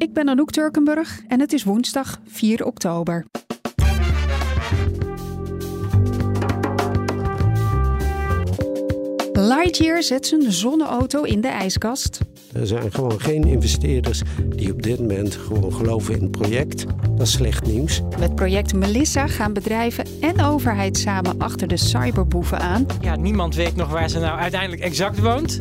Ik ben Anouk Turkenburg en het is woensdag 4 oktober. Lightyear zet zijn zonneauto in de ijskast. Er zijn gewoon geen investeerders die op dit moment gewoon geloven in het project. Dat is slecht nieuws. Met project Melissa gaan bedrijven en overheid samen achter de cyberboeven aan. Ja, niemand weet nog waar ze nou uiteindelijk exact woont.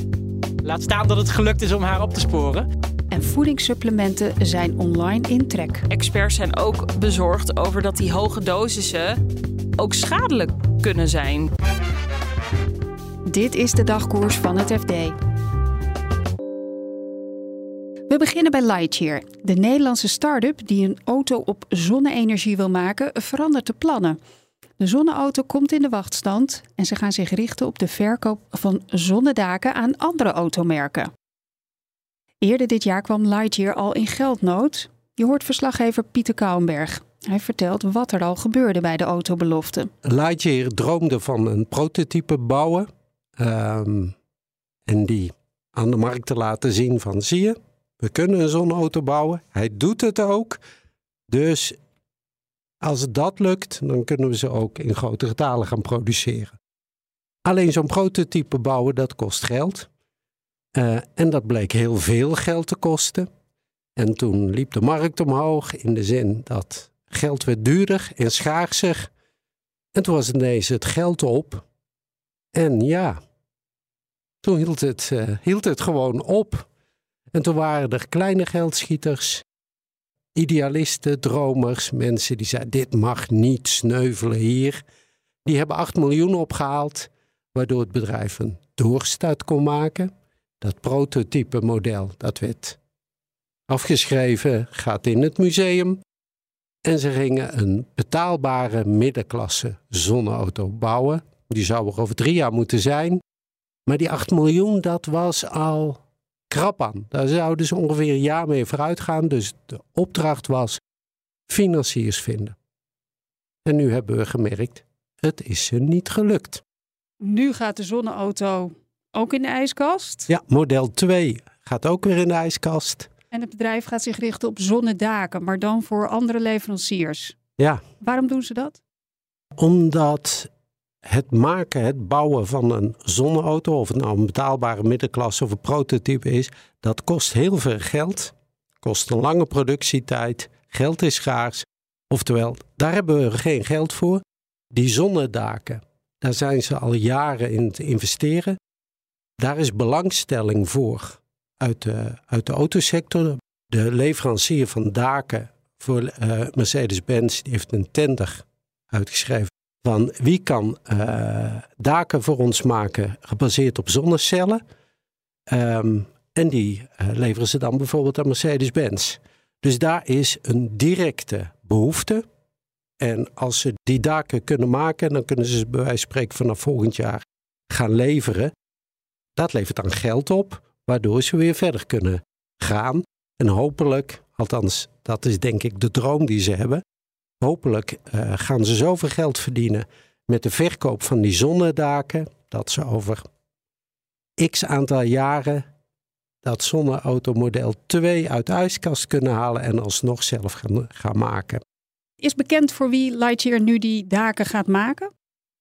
Laat staan dat het gelukt is om haar op te sporen. En voedingssupplementen zijn online in trek. Experts zijn ook bezorgd over dat die hoge dosissen ook schadelijk kunnen zijn. Dit is de dagkoers van het FD. We beginnen bij Lightyear. De Nederlandse start-up die een auto op zonne-energie wil maken, verandert de plannen. De zonneauto komt in de wachtstand en ze gaan zich richten op de verkoop van zonnedaken aan andere automerken. Eerder dit jaar kwam Lightyear al in geldnood. Je hoort verslaggever Pieter Kouwenberg. Hij vertelt wat er al gebeurde bij de autobelofte. Lightyear droomde van een prototype bouwen ehm, en die aan de markt te laten zien van zie je, we kunnen een zonneauto bouwen. Hij doet het ook. Dus als dat lukt, dan kunnen we ze ook in grote getalen gaan produceren. Alleen zo'n prototype bouwen, dat kost geld. Uh, en dat bleek heel veel geld te kosten. En toen liep de markt omhoog in de zin dat geld werd duurder en schaarser. En toen was ineens het geld op. En ja, toen hield het, uh, hield het gewoon op. En toen waren er kleine geldschieters, idealisten, dromers, mensen die zeiden: dit mag niet sneuvelen hier. Die hebben 8 miljoen opgehaald, waardoor het bedrijf een doorstart kon maken. Dat prototype model, dat werd afgeschreven, gaat in het museum. En ze gingen een betaalbare middenklasse zonneauto bouwen. Die zou er over drie jaar moeten zijn. Maar die 8 miljoen, dat was al krap aan. Daar zouden ze ongeveer een jaar mee vooruit gaan. Dus de opdracht was financiers vinden. En nu hebben we gemerkt, het is ze niet gelukt. Nu gaat de zonneauto ook in de ijskast. Ja, model 2 gaat ook weer in de ijskast. En het bedrijf gaat zich richten op zonnedaken, maar dan voor andere leveranciers. Ja. Waarom doen ze dat? Omdat het maken, het bouwen van een zonneauto, of het nou een betaalbare middenklasse of een prototype is, dat kost heel veel geld, kost een lange productietijd, geld is schaars. Oftewel, daar hebben we geen geld voor. Die zonnedaken, daar zijn ze al jaren in te investeren. Daar is belangstelling voor uit de, uit de autosector. De leverancier van daken voor uh, Mercedes-Benz heeft een tender uitgeschreven van wie kan uh, daken voor ons maken gebaseerd op zonnecellen. Um, en die uh, leveren ze dan bijvoorbeeld aan Mercedes-Benz. Dus daar is een directe behoefte. En als ze die daken kunnen maken, dan kunnen ze bij wijze van spreken vanaf volgend jaar gaan leveren. Dat levert dan geld op, waardoor ze weer verder kunnen gaan. En hopelijk, althans, dat is denk ik de droom die ze hebben, Hopelijk uh, gaan ze zoveel geld verdienen met de verkoop van die zonnedaken, dat ze over x aantal jaren dat zonneautomodel 2 uit de ijskast kunnen halen en alsnog zelf gaan, gaan maken. Is bekend voor wie Lightyear nu die daken gaat maken?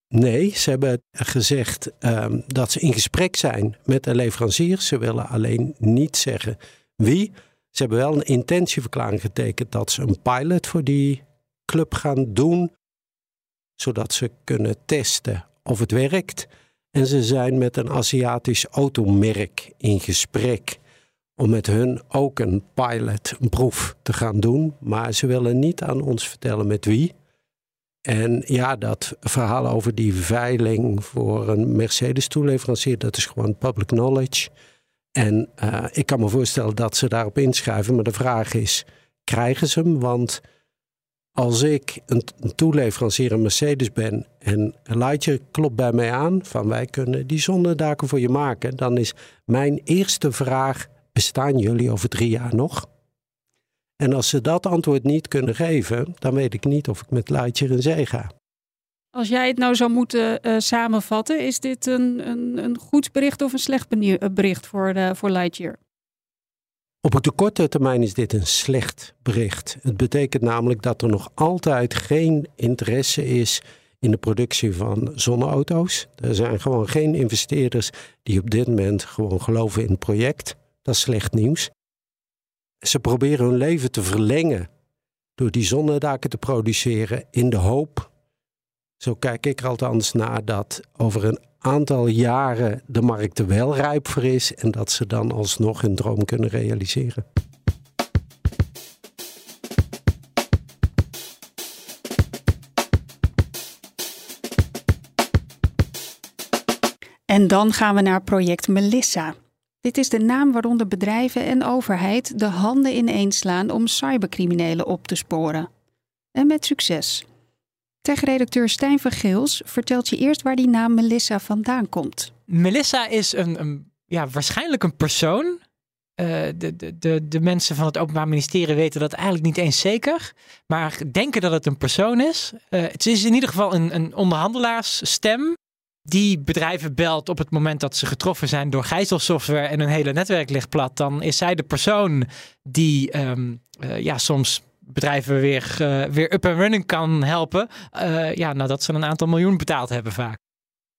Nee, ze hebben gezegd um, dat ze in gesprek zijn met de leverancier. Ze willen alleen niet zeggen wie. Ze hebben wel een intentieverklaring getekend dat ze een pilot voor die club gaan doen, zodat ze kunnen testen of het werkt. En ze zijn met een Aziatisch automerk in gesprek om met hun ook een pilot, een proef te gaan doen. Maar ze willen niet aan ons vertellen met wie. En ja, dat verhaal over die veiling voor een Mercedes-toeleverancier, dat is gewoon public knowledge. En uh, ik kan me voorstellen dat ze daarop inschrijven, maar de vraag is, krijgen ze hem. Want als ik een, toeleverancier een Mercedes ben en een Lightyear klopt bij mij aan van wij kunnen die zonnedaken voor je maken, dan is mijn eerste vraag: bestaan jullie over drie jaar nog? En als ze dat antwoord niet kunnen geven, dan weet ik niet of ik met Lightyear in zee ga. Als jij het nou zou moeten uh, samenvatten, is dit een, een, een goed bericht of een slecht bericht voor, uh, voor Lightyear? Op de korte termijn is dit een slecht bericht. Het betekent namelijk dat er nog altijd geen interesse is in de productie van zonneauto's. Er zijn gewoon geen investeerders die op dit moment gewoon geloven in het project. Dat is slecht nieuws. Ze proberen hun leven te verlengen door die zonnedaken te produceren in de hoop, zo kijk ik er althans naar, dat over een aantal jaren de markt er wel rijp voor is en dat ze dan alsnog hun droom kunnen realiseren. En dan gaan we naar project Melissa. Dit is de naam waaronder bedrijven en overheid de handen ineenslaan om cybercriminelen op te sporen. En met succes. Tech-redacteur Stijn van Geels vertelt je eerst waar die naam Melissa vandaan komt. Melissa is een, een ja, waarschijnlijk een persoon. Uh, de, de, de, de mensen van het Openbaar Ministerie weten dat eigenlijk niet eens zeker. Maar denken dat het een persoon is. Uh, het is in ieder geval een, een onderhandelaarsstem die bedrijven belt op het moment dat ze getroffen zijn door gijzelsoftware en hun hele netwerk ligt plat, dan is zij de persoon die um, uh, ja, soms bedrijven weer, uh, weer up and running kan helpen. Uh, ja, nadat ze een aantal miljoen betaald hebben vaak.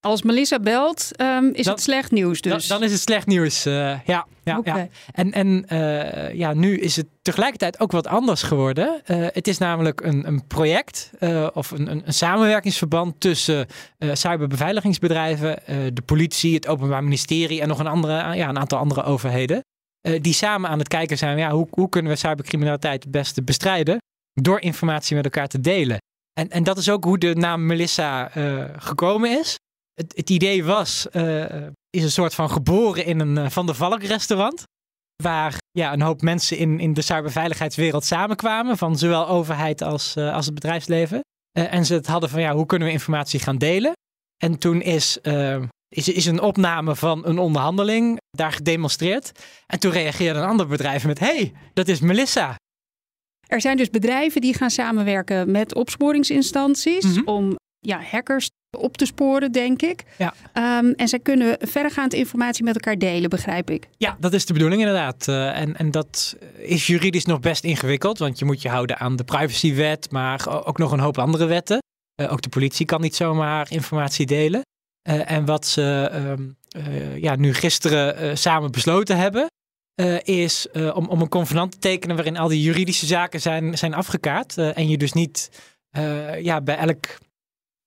Als Melissa belt, um, is dan, het slecht nieuws dus? Dan, dan is het slecht nieuws, uh, ja. ja, okay. ja. En, en uh, ja, nu is het tegelijkertijd ook wat anders geworden. Uh, het is namelijk een, een project of een, een, een, samenwerkingsverband tussen cyberbeveiligingsbedrijven, de politie, het Openbaar Ministerie en nog een, andere, ja, een aantal andere overheden. die samen aan het kijken zijn, ja, hoe, hoe kunnen we cybercriminaliteit het beste bestrijden? Door informatie met elkaar te delen. En, en dat is ook hoe de naam Melissa gekomen is het, het idee was, uh, is een soort van geboren in een uh, Van der Valk restaurant. Waar ja, een hoop mensen in, in de cyberveiligheidswereld samenkwamen. Van zowel overheid als, uh, als het bedrijfsleven. en ze het hadden van ja, hoe kunnen we informatie gaan delen? En toen is, is, is een opname van een onderhandeling daar gedemonstreerd. En toen reageerde een ander bedrijf met: hey, dat is Melissa. Er zijn dus bedrijven die gaan samenwerken met opsporingsinstanties mm -hmm. om ja, hackers op te sporen, denk ik. Ja. Um, en zij kunnen verregaand informatie met elkaar delen, begrijp ik. Ja, dat is de bedoeling inderdaad. Uh, en, en dat is juridisch nog best ingewikkeld, want je moet je houden aan de privacywet, maar ook nog een hoop andere wetten. Uh, ook de politie kan niet zomaar informatie delen. Uh, en wat ze um, ja, nu gisteren samen besloten hebben, is om, om een convenant te tekenen waarin al die juridische zaken zijn, zijn afgekaart. en je dus niet ja, bij elk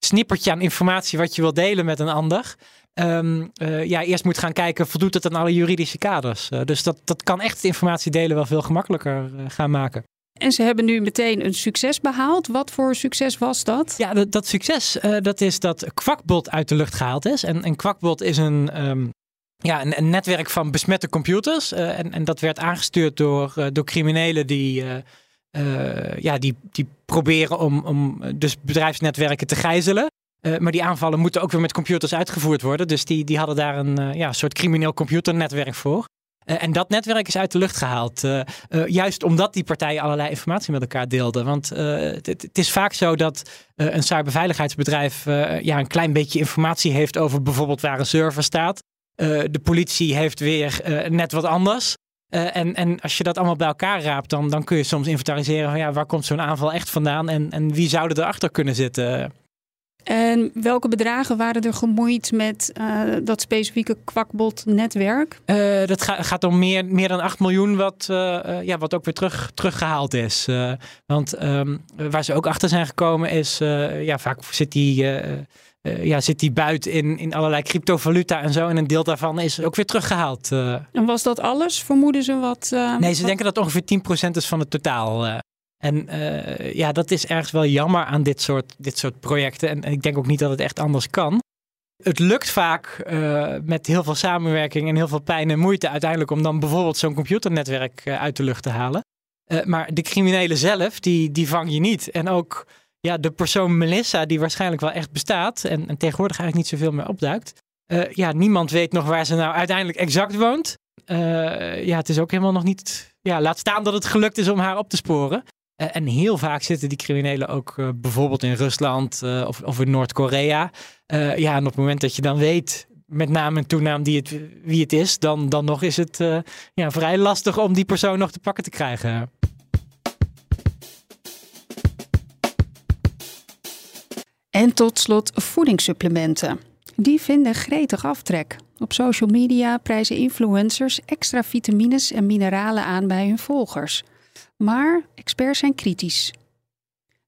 snippertje aan informatie wat je wil delen met een ander. Um, uh, ja, eerst moet gaan kijken, voldoet het aan alle juridische kaders? Uh, dus dat, dat kan echt het informatie delen wel veel gemakkelijker uh, gaan maken. En ze hebben nu meteen een succes behaald. Wat voor succes was dat? Ja, dat, dat succes dat is dat Kwakbot uit de lucht gehaald is. En, en Kwakbot is een, um, ja, een, een, netwerk van besmette computers. en, en dat werd aangestuurd door, door criminelen die uh, ja, die, die proberen om, om dus bedrijfsnetwerken te gijzelen. Uh, maar die aanvallen moeten ook weer met computers uitgevoerd worden. Dus die, die hadden daar een ja, soort crimineel computernetwerk voor. en dat netwerk is uit de lucht gehaald. juist omdat die partijen allerlei informatie met elkaar deelden. Want het, het, is vaak zo dat een cyberveiligheidsbedrijf ja, een klein beetje informatie heeft over bijvoorbeeld waar een server staat. de politie heeft weer net wat anders. Uh, en, en als je dat allemaal bij elkaar raapt, dan, dan kun je soms inventariseren van ja, waar komt zo'n aanval echt vandaan en, en wie zouden erachter kunnen zitten. En welke bedragen waren er gemoeid met uh, dat specifieke kwakbot-netwerk? Uh, dat ga, gaat om meer, meer dan 8 miljoen, wat, uh, ja, wat ook weer terug, teruggehaald is. want um, waar ze ook achter zijn gekomen is, ja, vaak zit die uh, ja, zit die buiten in, in allerlei cryptovaluta en zo. En een deel daarvan is ook weer teruggehaald. Uh. En was dat alles? Vermoeden ze wat? Uh, nee, ze wat... denken dat ongeveer 10% is van het totaal. en ja, dat is ergens wel jammer aan dit soort, dit soort projecten. En, en ik denk ook niet dat het echt anders kan. Het lukt vaak met heel veel samenwerking en heel veel pijn en moeite uiteindelijk om dan bijvoorbeeld zo'n computernetwerk uit de lucht te halen. maar de criminelen zelf, die, die vang je niet. En ook ja, de persoon Melissa, die waarschijnlijk wel echt bestaat en, en tegenwoordig eigenlijk niet zoveel meer opduikt. ja, niemand weet nog waar ze nou uiteindelijk exact woont. ja, het is ook helemaal nog niet. Ja, laat staan dat het gelukt is om haar op te sporen. en heel vaak zitten die criminelen ook bijvoorbeeld in Rusland of, of in Noord-Korea. ja, en op het moment dat je dan weet met naam en toenaam die het, wie het is, dan, dan nog is het ja, vrij lastig om die persoon nog te pakken te krijgen. En tot slot voedingssupplementen. Die vinden gretig aftrek. Op social media prijzen influencers extra vitamines en mineralen aan bij hun volgers. Maar experts zijn kritisch.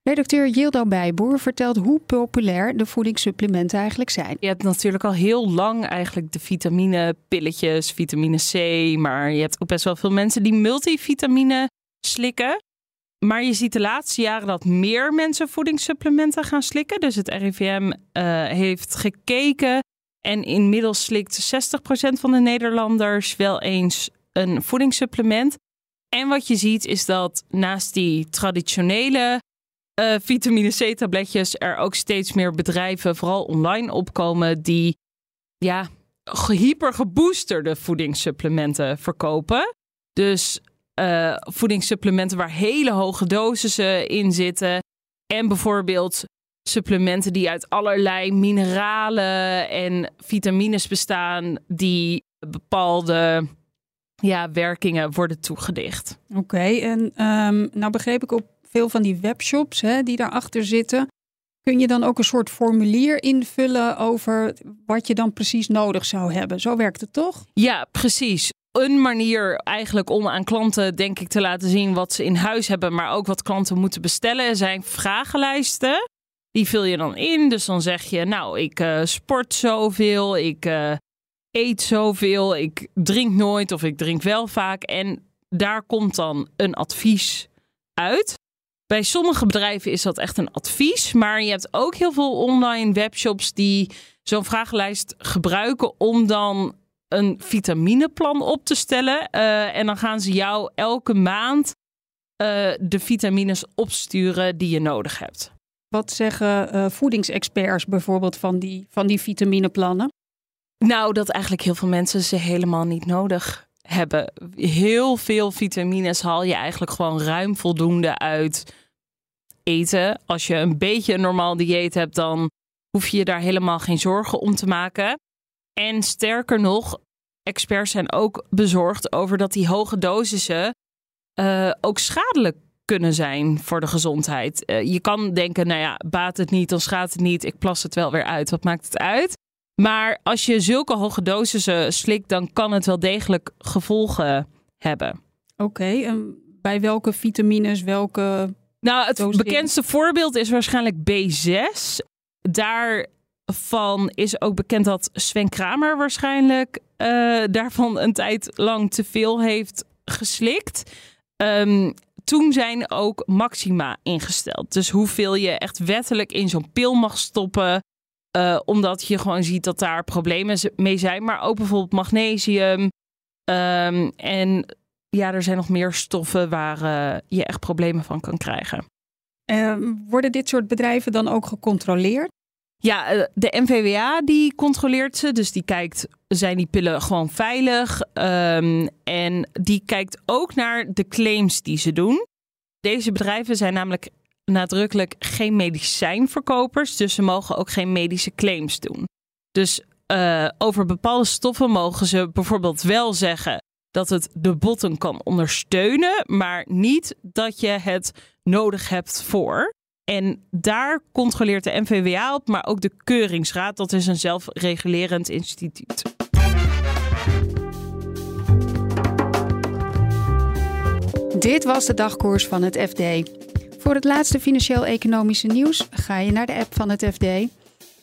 Redacteur Yildo Bijboer vertelt hoe populair de voedingssupplementen eigenlijk zijn. Je hebt natuurlijk al heel lang eigenlijk de vitaminepilletjes, vitamine C, maar je hebt ook best wel veel mensen die multivitamine slikken. Maar je ziet de laatste jaren dat meer mensen voedingssupplementen gaan slikken. Dus het RIVM eh, heeft gekeken en inmiddels slikt 60% van de Nederlanders wel eens een voedingssupplement. En wat je ziet is dat naast die traditionele uh, vitamine C-tabletjes er ook steeds meer bedrijven, vooral online, opkomen die ja, hypergeboosterde voedingssupplementen verkopen. Dus uh, voedingssupplementen waar hele hoge dosissen in zitten. En bijvoorbeeld supplementen die uit allerlei mineralen en vitamines bestaan, die bepaalde ja, werkingen worden toegedicht. Oké, en um, nou begreep ik op veel van die webshops hè, die daarachter zitten. Kun je dan ook een soort formulier invullen over wat je dan precies nodig zou hebben? Zo werkt het toch? Ja, precies. Een manier eigenlijk om aan klanten, denk ik, te laten zien wat ze in huis hebben, maar ook wat klanten moeten bestellen, zijn vragenlijsten. Die vul je dan in. Dus dan zeg je, nou, ik uh, sport zoveel, ik uh, eet zoveel, ik drink nooit of ik drink wel vaak. En daar komt dan een advies uit. Bij sommige bedrijven is dat echt een advies, maar je hebt ook heel veel online webshops die zo'n vragenlijst gebruiken om dan een vitamineplan op te stellen. Uh, en dan gaan ze jou elke maand uh, de vitamines opsturen die je nodig hebt. Wat zeggen uh, voedingsexperts bijvoorbeeld van die, van die vitamineplannen? Nou, dat eigenlijk heel veel mensen ze helemaal niet nodig hebben. Heel veel vitamines haal je eigenlijk gewoon ruim voldoende uit eten. Als je een beetje een normaal dieet hebt, dan hoef je je daar helemaal geen zorgen om te maken. En sterker nog, experts zijn ook bezorgd over dat die hoge dosissen uh, ook schadelijk kunnen zijn voor de gezondheid. Uh, je kan denken, nou ja, baat het niet, dan schaadt het niet, ik plas het wel weer uit. Wat maakt het uit? Maar als je zulke hoge dosissen slikt, dan kan het wel degelijk gevolgen hebben. Oké, en bij welke vitamines, welke nou, het bekendste voorbeeld is waarschijnlijk B6. Daarvan is ook bekend dat Sven Kramer waarschijnlijk uh, daarvan een tijd lang te veel heeft geslikt. Um, toen zijn ook maxima ingesteld. Dus hoeveel je echt wettelijk in zo'n pil mag stoppen. Uh, omdat je gewoon ziet dat daar problemen mee zijn. Maar ook bijvoorbeeld magnesium. Um, en ja, er zijn nog meer stoffen waar uh, je echt problemen van kan krijgen. Uh, worden dit soort bedrijven dan ook gecontroleerd? Ja, eh, de NVWA die controleert ze. Dus die kijkt, zijn die pillen gewoon veilig? Um, en die kijkt ook naar de claims die ze doen. Deze bedrijven zijn namelijk nadrukkelijk geen medicijnverkopers. Dus ze mogen ook geen medische claims doen. Dus uh, over bepaalde stoffen mogen ze bijvoorbeeld wel zeggen dat het de botten kan ondersteunen, maar niet dat je het nodig hebt voor. En daar controleert de NVWA op, maar ook de Keuringsraad. Dat is een zelfregulerend instituut. Dit was de dagkoers van het FD. Voor het laatste financieel-economische nieuws ga je naar de app van het FD.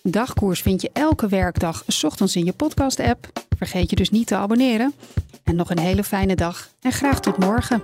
Dagkoers vind je elke werkdag s ochtends in je podcast-app. Vergeet je dus niet te abonneren. En nog een hele fijne dag en graag tot morgen.